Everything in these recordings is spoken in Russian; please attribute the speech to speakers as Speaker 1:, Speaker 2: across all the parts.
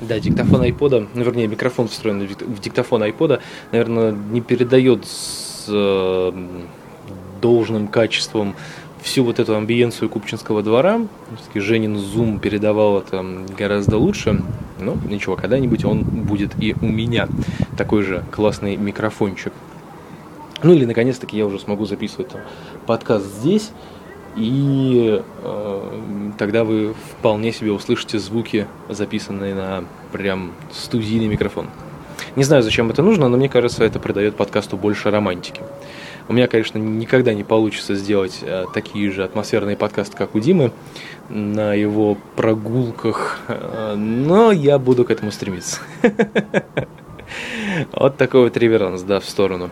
Speaker 1: Да, диктофон айпода, ну, вернее, микрофон встроенный в диктофон айпода, наверное, не передает с э, должным качеством всю вот эту амбиенцию Купчинского двора. Все-таки Женин Зум передавал это гораздо лучше. Но ничего, когда-нибудь он будет и у меня. Такой же классный микрофончик. Ну или наконец-таки я уже смогу записывать там, подкаст здесь. И э, тогда вы вполне себе услышите звуки, записанные на прям студийный микрофон. Не знаю, зачем это нужно, но мне кажется, это придает подкасту больше романтики. У меня, конечно, никогда не получится сделать э, такие же атмосферные подкасты, как у Димы, на его прогулках, э, но я буду к этому стремиться. Вот такой вот реверанс, да, в сторону.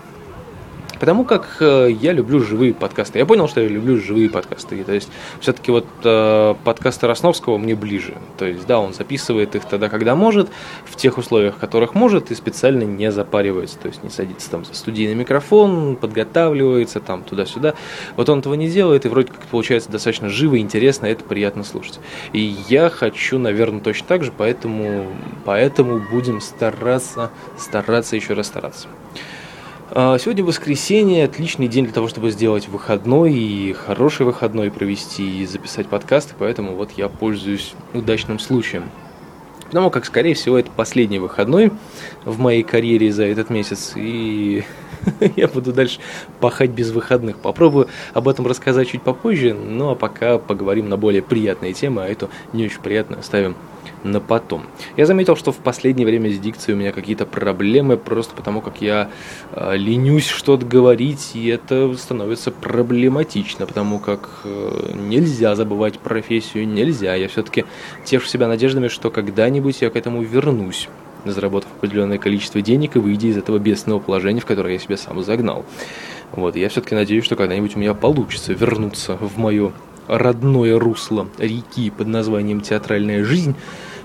Speaker 1: Потому как э, я люблю живые подкасты. Я понял, что я люблю живые подкасты. То есть, все-таки вот э, подкасты Росновского мне ближе. То есть, да, он записывает их тогда, когда может, в тех условиях, которых может, и специально не запаривается. То есть, не садится там за студийный микрофон, подготавливается там туда-сюда. Вот он этого не делает, и вроде как получается достаточно живо, интересно, это приятно слушать. И я хочу, наверное, точно так же, поэтому, поэтому будем стараться, стараться, еще раз стараться. А, сегодня воскресенье, отличный день для того, чтобы сделать выходной и хороший выходной провести и записать подкасты, поэтому вот я пользуюсь удачным случаем. Потому как, скорее всего, это последний выходной в моей карьере за этот месяц, и я буду дальше пахать без выходных. Попробую об этом рассказать чуть попозже, ну а пока поговорим на более приятные темы, а эту не очень приятно оставим на потом. Я заметил, что в последнее время с дикцией у меня какие-то проблемы, просто потому как я э, ленюсь что-то говорить, и это становится проблематично, потому как э, нельзя забывать профессию, нельзя. Я все-таки тешу себя надеждами, что когда-нибудь я к этому вернусь заработав определенное количество денег и выйдя из этого бедственного положения, в которое я себя сам загнал. Вот, я все-таки надеюсь, что когда-нибудь у меня получится вернуться в мое родное русло реки под названием «Театральная жизнь»,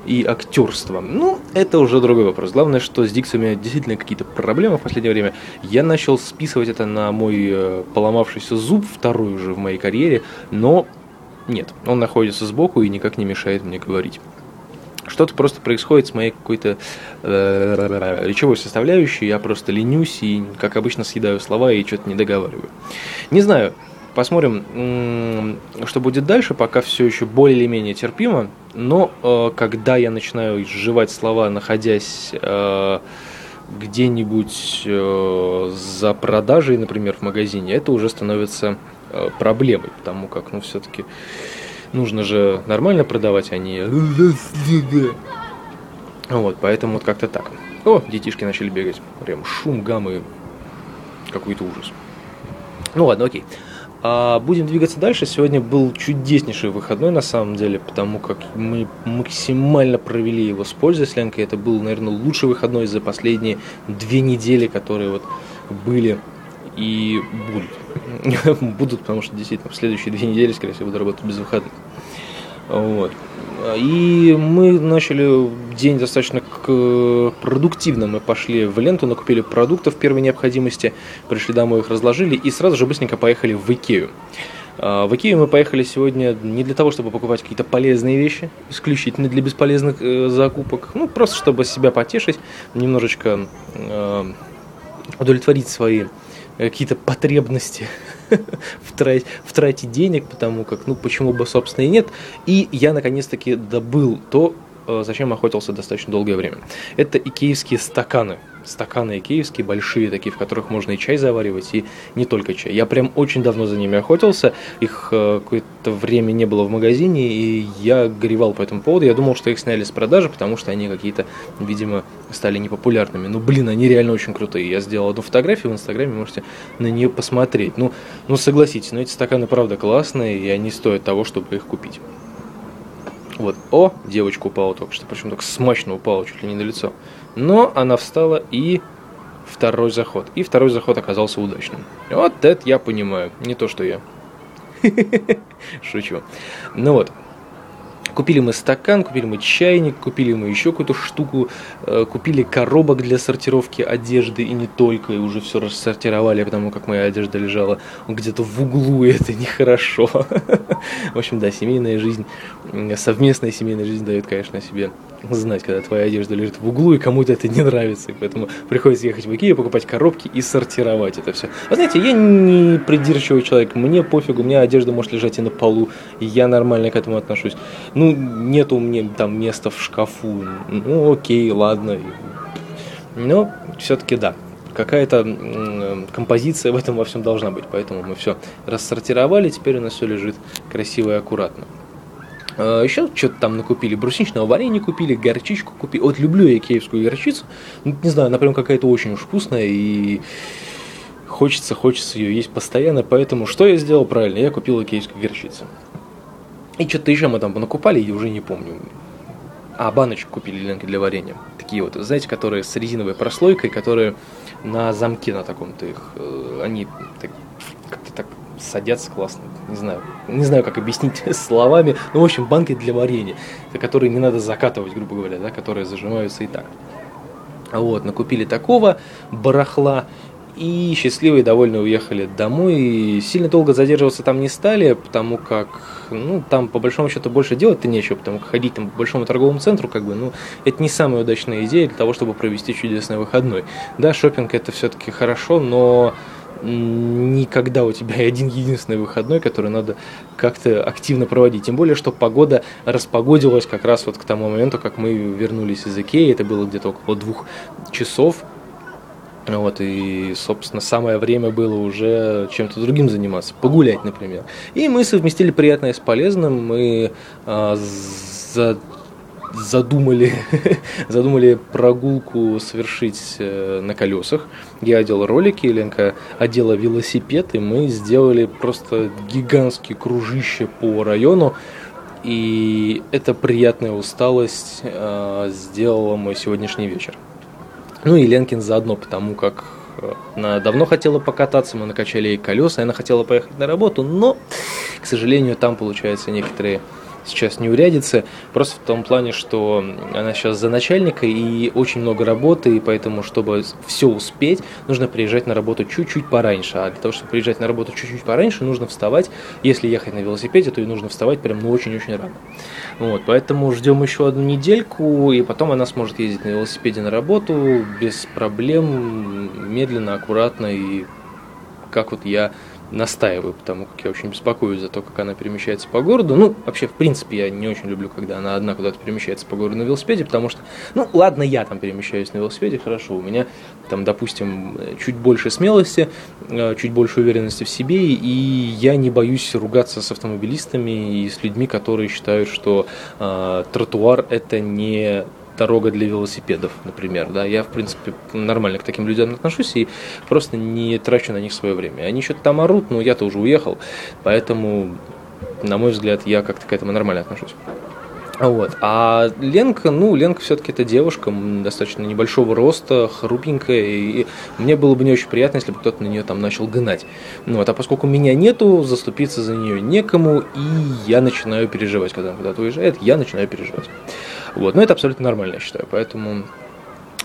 Speaker 1: и актерство. Ну, это уже другой вопрос. Главное, что с дикцией у меня действительно какие-то проблемы в последнее время. Я начал списывать это на мой э, поломавшийся зуб, второй уже в моей карьере, но нет, он находится сбоку и никак не мешает мне говорить. Что-то просто происходит с моей какой-то э, речевой составляющей, я просто ленюсь и, как обычно, съедаю слова и что-то не договариваю. Не знаю, Посмотрим, что будет дальше, пока все еще более или менее терпимо. Но э, когда я начинаю сживать слова, находясь э, где-нибудь э, за продажей, например, в магазине, это уже становится проблемой, потому как, ну, все-таки нужно же нормально продавать, а не... Вот, поэтому вот как-то так. О, детишки начали бегать. Прям шум, гаммы, какой-то ужас. Ну ладно, окей. А будем двигаться дальше. Сегодня был чудеснейший выходной на самом деле, потому как мы максимально провели его с пользой с Ленкой. Это был, наверное, лучший выходной за последние две недели, которые вот были и будут. будут, потому что действительно в следующие две недели, скорее всего, буду работать без выходных. Вот. И мы начали день достаточно продуктивно. Мы пошли в ленту, накупили продуктов первой необходимости, пришли домой, их разложили и сразу же быстренько поехали в Икею. А, в Икею мы поехали сегодня не для того, чтобы покупать какие-то полезные вещи, исключительно для бесполезных э, закупок, ну просто чтобы себя потешить, немножечко э, удовлетворить свои какие-то потребности в, трате денег, потому как, ну, почему бы, собственно, и нет. И я, наконец-таки, добыл то, э, зачем охотился достаточно долгое время. Это икеевские стаканы – стаканы икеевские, большие такие, в которых можно и чай заваривать, и не только чай. Я прям очень давно за ними охотился, их э, какое-то время не было в магазине, и я горевал по этому поводу. Я думал, что их сняли с продажи, потому что они какие-то, видимо, стали непопулярными. Ну, блин, они реально очень крутые. Я сделал одну фотографию в Инстаграме, можете на нее посмотреть. Ну, ну согласитесь, но эти стаканы правда классные, и они стоят того, чтобы их купить. Вот, о, девочка упала только что, причем так смачно упала, чуть ли не на лицо. Но она встала и второй заход. И второй заход оказался удачным. Вот это я понимаю, не то что я. Шучу. Ну вот, Купили мы стакан, купили мы чайник, купили мы еще какую-то штуку, э, купили коробок для сортировки одежды и не только, и уже все рассортировали, потому как моя одежда лежала где-то в углу, и это нехорошо. В общем, да, семейная жизнь, совместная семейная жизнь дает, конечно, о себе знать, когда твоя одежда лежит в углу, и кому-то это не нравится. И поэтому приходится ехать в Икею, покупать коробки и сортировать это все. Вы знаете, я не придирчивый человек, мне пофигу, у меня одежда может лежать и на полу, и я нормально к этому отношусь. Ну, нету мне там места в шкафу, ну окей, ладно. Но все-таки да, какая-то композиция в этом во всем должна быть. Поэтому мы все рассортировали, теперь у нас все лежит красиво и аккуратно. А, Еще что-то там накупили, брусничного варенья купили, горчичку купили. Вот люблю я киевскую горчицу. Ну, не знаю, она прям какая-то очень уж вкусная и хочется, хочется ее есть постоянно. Поэтому что я сделал правильно? Я купил киевскую горчицу. И что-то еще мы там накупали, я уже не помню. А, баночку купили ленки для варенья. Такие вот, знаете, которые с резиновой прослойкой, которые на замке на таком-то их. Э, они так садятся классно. Не знаю, не знаю, как объяснить словами. Ну, в общем, банки для варенья, которые не надо закатывать, грубо говоря, да, которые зажимаются и так. Вот, накупили такого барахла и счастливые довольно уехали домой. И сильно долго задерживаться там не стали, потому как, ну, там по большому счету больше делать-то нечего, потому как ходить там по большому торговому центру, как бы, ну, это не самая удачная идея для того, чтобы провести чудесный выходной. Да, шопинг это все-таки хорошо, но никогда у тебя один единственный выходной, который надо как-то активно проводить. Тем более, что погода распогодилась как раз вот к тому моменту, как мы вернулись из Икеи. Это было где-то около двух часов. Вот, и, собственно, самое время было уже чем-то другим заниматься, погулять, например. И мы совместили приятное с полезным, мы э, за задумали, задумали прогулку совершить э, на колесах. Я одел ролики, Ленка одела велосипед, и мы сделали просто гигантские кружище по району. И эта приятная усталость э, сделала мой сегодняшний вечер. Ну и Ленкин заодно, потому как э, она давно хотела покататься, мы накачали ей колеса, и она хотела поехать на работу, но, к сожалению, там получаются некоторые сейчас не урядится, просто в том плане, что она сейчас за начальника и очень много работы, и поэтому, чтобы все успеть, нужно приезжать на работу чуть-чуть пораньше. А для того, чтобы приезжать на работу чуть-чуть пораньше, нужно вставать, если ехать на велосипеде, то и нужно вставать прям ну очень-очень рано. Вот, поэтому ждем еще одну недельку, и потом она сможет ездить на велосипеде на работу без проблем, медленно, аккуратно и как вот я настаиваю, потому как я очень беспокоюсь за то, как она перемещается по городу. Ну, вообще, в принципе, я не очень люблю, когда она одна куда-то перемещается по городу на велосипеде, потому что, ну, ладно, я там перемещаюсь на велосипеде, хорошо, у меня там, допустим, чуть больше смелости, э, чуть больше уверенности в себе, и я не боюсь ругаться с автомобилистами и с людьми, которые считают, что э, тротуар это не дорога для велосипедов, например, да, я, в принципе, нормально к таким людям отношусь и просто не трачу на них свое время. Они что-то там орут, но я-то уже уехал, поэтому, на мой взгляд, я как-то к этому нормально отношусь. Вот. А Ленка, ну, Ленка все-таки это девушка достаточно небольшого роста, хрупенькая, и мне было бы не очень приятно, если бы кто-то на нее там начал гнать. Ну, вот. А поскольку меня нету, заступиться за нее некому, и я начинаю переживать, когда она куда-то уезжает, я начинаю переживать. Вот. Но это абсолютно нормально, я считаю. Поэтому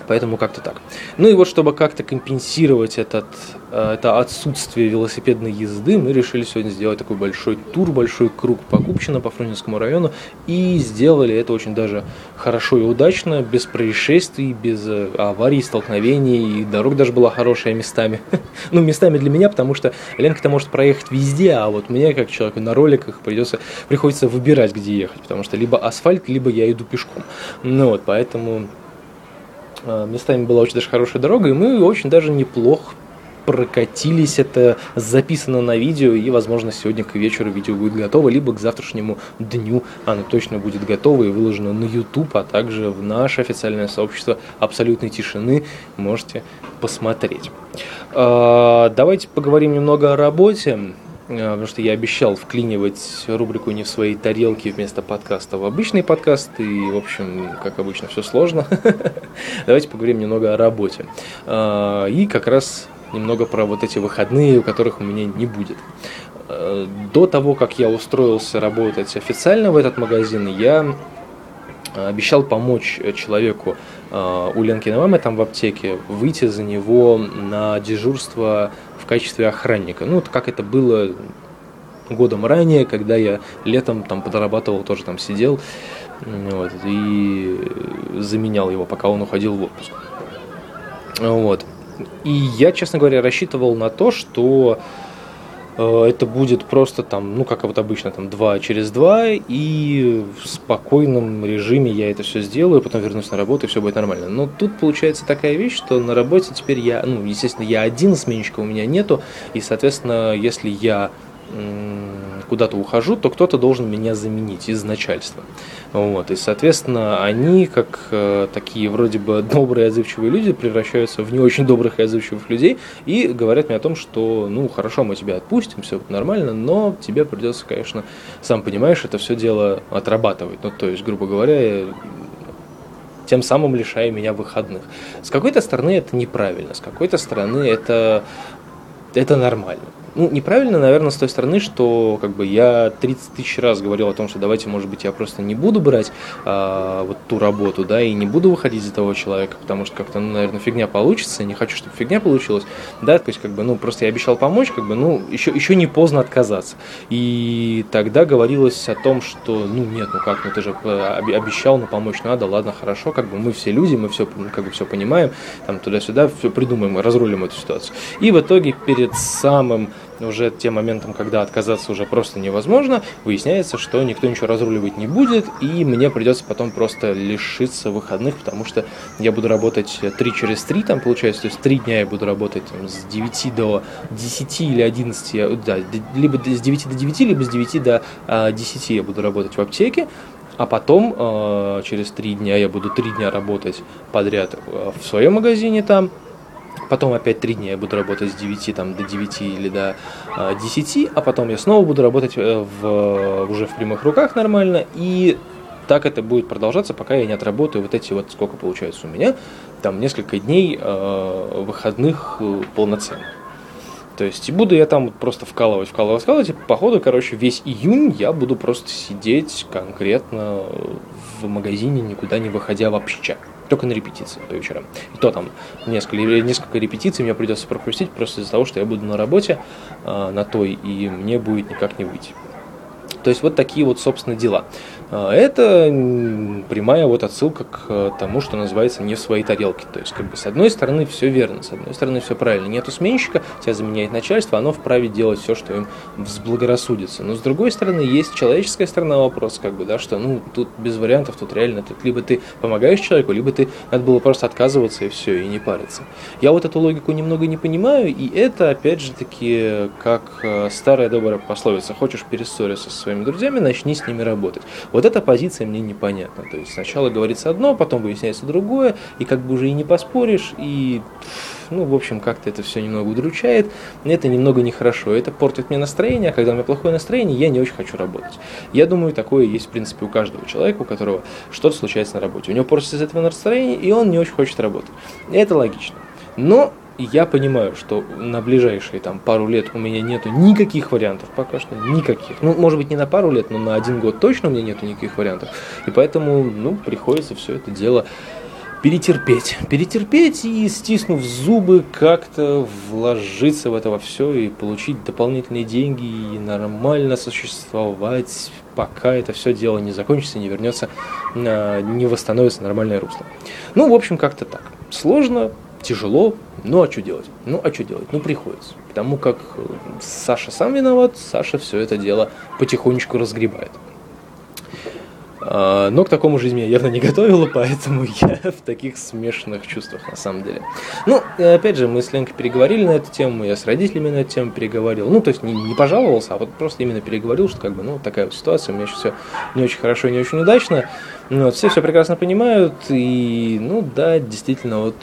Speaker 1: Поэтому как-то так. Ну и вот, чтобы как-то компенсировать этот, э, это отсутствие велосипедной езды, мы решили сегодня сделать такой большой тур, большой круг по Купчино, по Фрунзенскому району. И сделали это очень даже хорошо и удачно, без происшествий, без э, аварий, столкновений. И дорог даже была хорошая местами. ну, местами для меня, потому что Ленка-то может проехать везде, а вот мне, как человеку на роликах, придется, приходится выбирать, где ехать. Потому что либо асфальт, либо я иду пешком. Ну вот, поэтому местами была очень даже хорошая дорога, и мы очень даже неплохо прокатились, это записано на видео, и, возможно, сегодня к вечеру видео будет готово, либо к завтрашнему дню оно точно будет готово и выложено на YouTube, а также в наше официальное сообщество абсолютной тишины можете посмотреть. А, давайте поговорим немного о работе. Э, потому что я обещал вклинивать рубрику «Не в своей тарелке» вместо подкаста в обычный подкаст, и, в общем, как обычно, все сложно. Давайте поговорим немного о работе. А, и как раз немного про вот эти выходные, у которых у меня не будет. Э, до того, как я устроился работать официально в этот магазин, я обещал помочь человеку э, у Ленкиной мамы там в аптеке выйти за него на дежурство качестве охранника. Ну, вот как это было годом ранее, когда я летом там подрабатывал, тоже там сидел Вот, и заменял его, пока он уходил в отпуск. Вот. И я, честно говоря, рассчитывал на то, что это будет просто там, ну, как вот обычно, там, два через два, и в спокойном режиме я это все сделаю, потом вернусь на работу, и все будет нормально. Но тут получается такая вещь, что на работе теперь я, ну, естественно, я один, сменщика у меня нету, и, соответственно, если я куда-то ухожу, то кто-то должен меня заменить из начальства. Вот. И, соответственно, они, как э, такие вроде бы добрые отзывчивые люди, превращаются в не очень добрых и отзывчивых людей и говорят мне о том, что, ну, хорошо, мы тебя отпустим, все нормально, но тебе придется, конечно, сам понимаешь, это все дело отрабатывать. Ну, то есть, грубо говоря, тем самым лишая меня выходных. С какой-то стороны это неправильно, с какой-то стороны это, это нормально ну, неправильно, наверное, с той стороны, что как бы я 30 тысяч раз говорил о том, что давайте, может быть, я просто не буду брать а, вот ту работу, да, и не буду выходить за того человека, потому что как-то, ну, наверное, фигня получится, не хочу, чтобы фигня получилась, да, то есть, как бы, ну, просто я обещал помочь, как бы, ну, еще, еще не поздно отказаться. И тогда говорилось о том, что, ну, нет, ну как, ну ты же обещал, ну, помочь надо, ладно, хорошо, как бы мы все люди, мы все, как бы все понимаем, там, туда-сюда, все придумаем, разрулим эту ситуацию. И в итоге перед самым уже тем моментом, когда отказаться уже просто невозможно, выясняется, что никто ничего разруливать не будет, и мне придется потом просто лишиться выходных, потому что я буду работать 3 через 3, там получается, то есть 3 дня я буду работать там, с 9 до 10 или 11, да, либо с 9 до 9, либо с 9 до 10 я буду работать в аптеке, а потом э, через три дня я буду три дня работать подряд в своем магазине там, потом опять три дня я буду работать с 9 там, до 9 или до э, 10, а потом я снова буду работать э, в, уже в прямых руках нормально, и так это будет продолжаться, пока я не отработаю вот эти вот, сколько получается у меня, там несколько дней э, выходных э, полноценных. То есть буду я там просто вкалывать, вкалывать, вкалывать, и походу, короче, весь июнь я буду просто сидеть конкретно в магазине, никуда не выходя вообще. Только на репетиции по вечерам. И то там несколько, несколько репетиций мне придется пропустить просто из-за того, что я буду на работе э, на той, и мне будет никак не выйти. То есть вот такие вот, собственно, дела. А, это прямая вот отсылка к э, тому, что называется не в своей тарелке. То есть, как бы, с одной стороны, все верно, с одной стороны, все правильно. Нету сменщика, тебя заменяет начальство, оно вправе делать все, что им взблагорассудится. Но с другой стороны, есть человеческая сторона вопроса, как бы, да, что, ну, тут без вариантов, тут реально, тут либо ты помогаешь человеку, либо ты, надо было просто отказываться и все, и не париться. Я вот эту логику немного не понимаю, и это, опять же таки, как э, старая добрая пословица, хочешь перессориться со своими друзьями, начни с ними работать. Вот эта позиция мне непонятна. То есть сначала говорится одно, потом выясняется другое, и как бы уже и не поспоришь, и, ну, в общем, как-то это все немного удручает. Это немного нехорошо. Это портит мне настроение, а когда у меня плохое настроение, я не очень хочу работать. Я думаю, такое есть, в принципе, у каждого человека, у которого что-то случается на работе. У него портится из этого настроение, и он не очень хочет работать. Это логично. Но я понимаю, что на ближайшие там пару лет у меня нету никаких вариантов пока что, никаких. Ну, может быть, не на пару лет, но на один год точно у меня нету никаких вариантов. И поэтому, ну, приходится все это дело перетерпеть. Перетерпеть и, стиснув зубы, как-то вложиться в это во все и получить дополнительные деньги и нормально существовать, пока это все дело не закончится, не вернется, а, не восстановится нормальное русло. Ну, в общем, как-то так. Сложно, тяжело, ну а что делать? Ну а что делать? Ну приходится. Потому как э, Саша сам виноват, Саша все это дело потихонечку разгребает. А, но к такому жизни меня явно не готовила, поэтому я в таких смешанных чувствах на самом деле. Ну, опять же, мы с Ленкой переговорили на эту тему, я с родителями на эту тему переговорил. Ну, то есть не, не пожаловался, а вот просто именно переговорил, что как бы, ну, такая вот ситуация, у меня сейчас все не очень хорошо, не очень удачно. Ну, вот, все все прекрасно понимают, и, ну, да, действительно, вот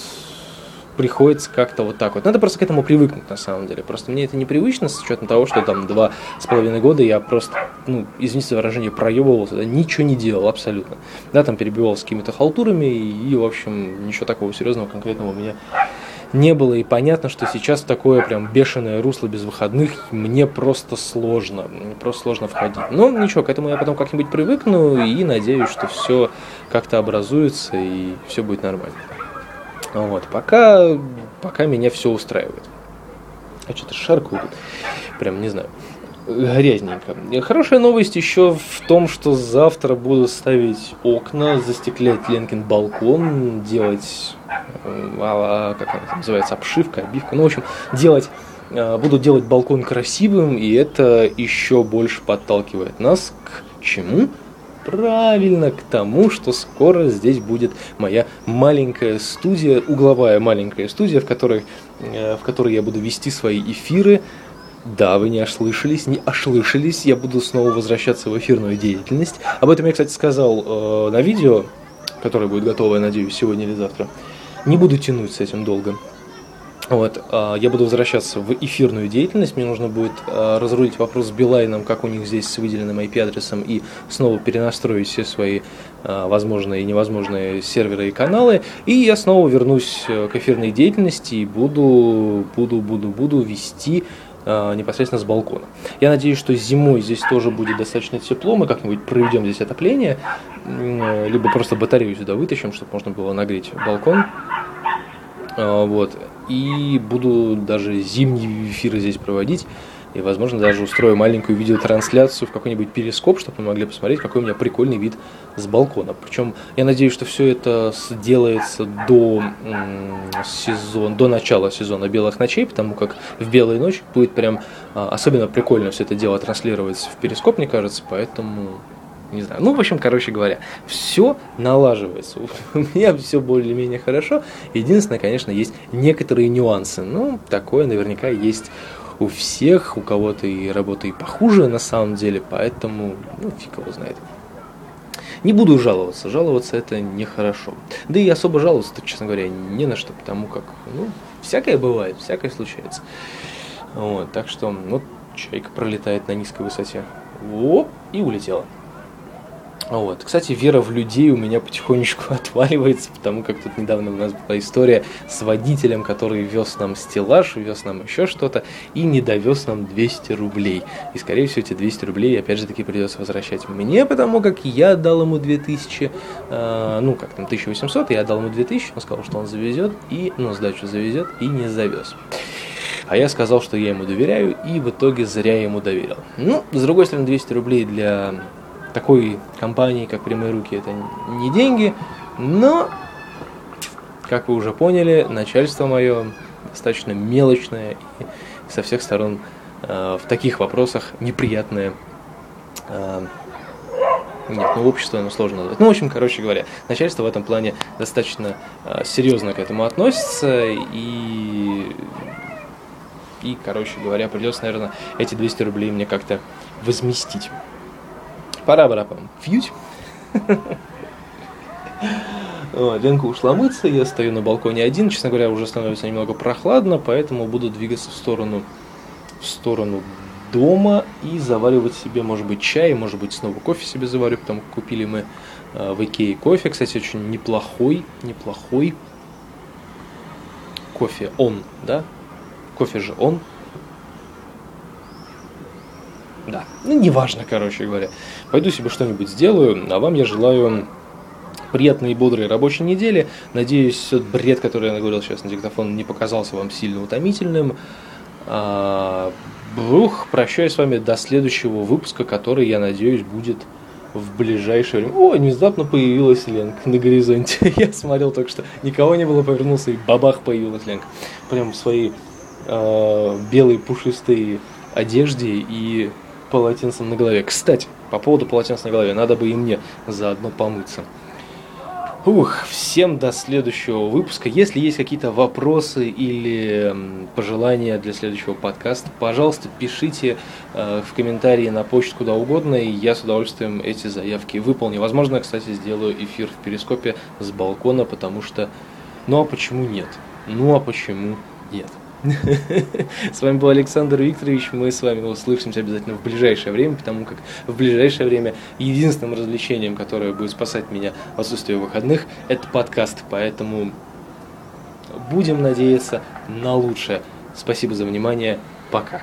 Speaker 1: приходится как-то вот так вот. Надо просто к этому привыкнуть, на самом деле. Просто мне это непривычно, с учетом того, что там два с половиной года я просто, ну, извините за выражение, проебывался, да, ничего не делал абсолютно. Да, там перебивался какими-то халтурами, и, в общем, ничего такого серьезного конкретного у меня не было. И понятно, что сейчас такое прям бешеное русло без выходных мне просто сложно. Мне просто сложно входить. Но ничего, к этому я потом как-нибудь привыкну и надеюсь, что все как-то образуется и все будет нормально. Вот, пока, пока меня все устраивает. А что-то шаркаю. Прям не знаю. грязненько. Хорошая новость еще в том, что завтра буду ставить окна, застеклять Ленкин балкон, делать, э, а, как она называется, обшивка, обивка, ну, в общем, делать э, буду делать балкон красивым, и это еще больше подталкивает нас к чему? Правильно, к тому, что скоро здесь будет моя маленькая студия, угловая маленькая студия, в которой, э, в которой я буду вести свои эфиры, да, вы не ослышались, не ослышались, я буду снова возвращаться в эфирную деятельность. Об этом я, кстати, сказал э, на видео, которое будет готово, я надеюсь, сегодня или завтра. Не буду тянуть с этим долго. Вот, э, я буду возвращаться в эфирную деятельность, мне нужно будет э, разрулить вопрос с Билайном, как у них здесь с выделенным IP-адресом, и снова перенастроить все свои э, возможные и невозможные серверы и каналы, и я снова вернусь э, к эфирной деятельности и буду, буду, буду, буду вести непосредственно с балкона. Я надеюсь, что зимой здесь тоже будет достаточно тепло, мы как-нибудь проведем здесь отопление, либо просто батарею сюда вытащим, чтобы можно было нагреть балкон. Вот. И буду даже зимние эфиры здесь проводить. И, возможно, даже устрою маленькую видеотрансляцию в какой-нибудь перископ, чтобы вы могли посмотреть, какой у меня прикольный вид с балкона. Причем я надеюсь, что все это сделается до, сезон, до начала сезона белых ночей, потому как в белые ночи будет прям а, особенно прикольно все это дело транслировать в перископ, мне кажется, поэтому не знаю. Ну, в общем, короче говоря, все налаживается. У меня все более-менее хорошо. Единственное, конечно, есть некоторые нюансы. Ну, такое наверняка есть у всех, у кого-то и работа и похуже на самом деле, поэтому, ну, фиг его знает. Не буду жаловаться, жаловаться это нехорошо. Да и особо жаловаться, честно говоря, не на что, потому как, ну, всякое бывает, всякое случается. Вот, так что, вот, чайка пролетает на низкой высоте. Оп, и улетела. Вот. Кстати, вера в людей у меня потихонечку отваливается, потому как тут недавно у нас была история с водителем, который вез нам стеллаж, вез нам еще что-то и не довез нам 200 рублей. И, скорее всего, эти 200 рублей, опять же таки, придется возвращать мне, потому как я дал ему 2000, э, ну, как там, 1800, я отдал ему 2000, он сказал, что он завезет, и, ну, сдачу завезет, и не завез. А я сказал, что я ему доверяю, и в итоге зря ему доверил. Ну, с другой стороны, 200 рублей для такой компании, как «Прямые руки», это не деньги, но, как вы уже поняли, начальство мое достаточно мелочное и со всех сторон э, в таких вопросах неприятное. Э, нет, ну общество оно сложно назвать. Ну, в общем, короче говоря, начальство в этом плане достаточно э, серьезно к этому относится и и, короче говоря, придется, наверное, эти 200 рублей мне как-то возместить. Пора, барабан. Фьють. Ленка ушла мыться, я стою на балконе один. Честно говоря, уже становится немного прохладно, поэтому буду двигаться в сторону, в сторону дома и заваривать себе, может быть, чай, может быть, снова кофе себе заварю, потому что купили мы э, в Икее кофе, кстати, очень неплохой, неплохой кофе он, да? Кофе же он, да, ну неважно, короче говоря. Пойду себе что-нибудь сделаю, а вам я желаю приятной и бодрой рабочей недели. Надеюсь, тот бред, который я наговорил сейчас на диктофон, не показался вам сильно утомительным. А, бух, прощаюсь с вами до следующего выпуска, который, я надеюсь, будет в ближайшее время. О, внезапно появилась Ленка на горизонте. я смотрел только что, никого не было, повернулся, и бабах появилась Ленка. Прям в своей э, белой пушистой одежде и полотенцем на голове. Кстати, по поводу полотенца на голове, надо бы и мне заодно помыться. Ух, всем до следующего выпуска. Если есть какие-то вопросы или пожелания для следующего подкаста, пожалуйста, пишите э, в комментарии на почту куда угодно, и я с удовольствием эти заявки выполню. Возможно, кстати, сделаю эфир в перископе с балкона, потому что... Ну а почему нет? Ну а почему нет? С вами был Александр Викторович. Мы с вами услышимся обязательно в ближайшее время, потому как в ближайшее время единственным развлечением, которое будет спасать меня в отсутствие выходных, это подкаст. Поэтому будем надеяться на лучшее. Спасибо за внимание. Пока.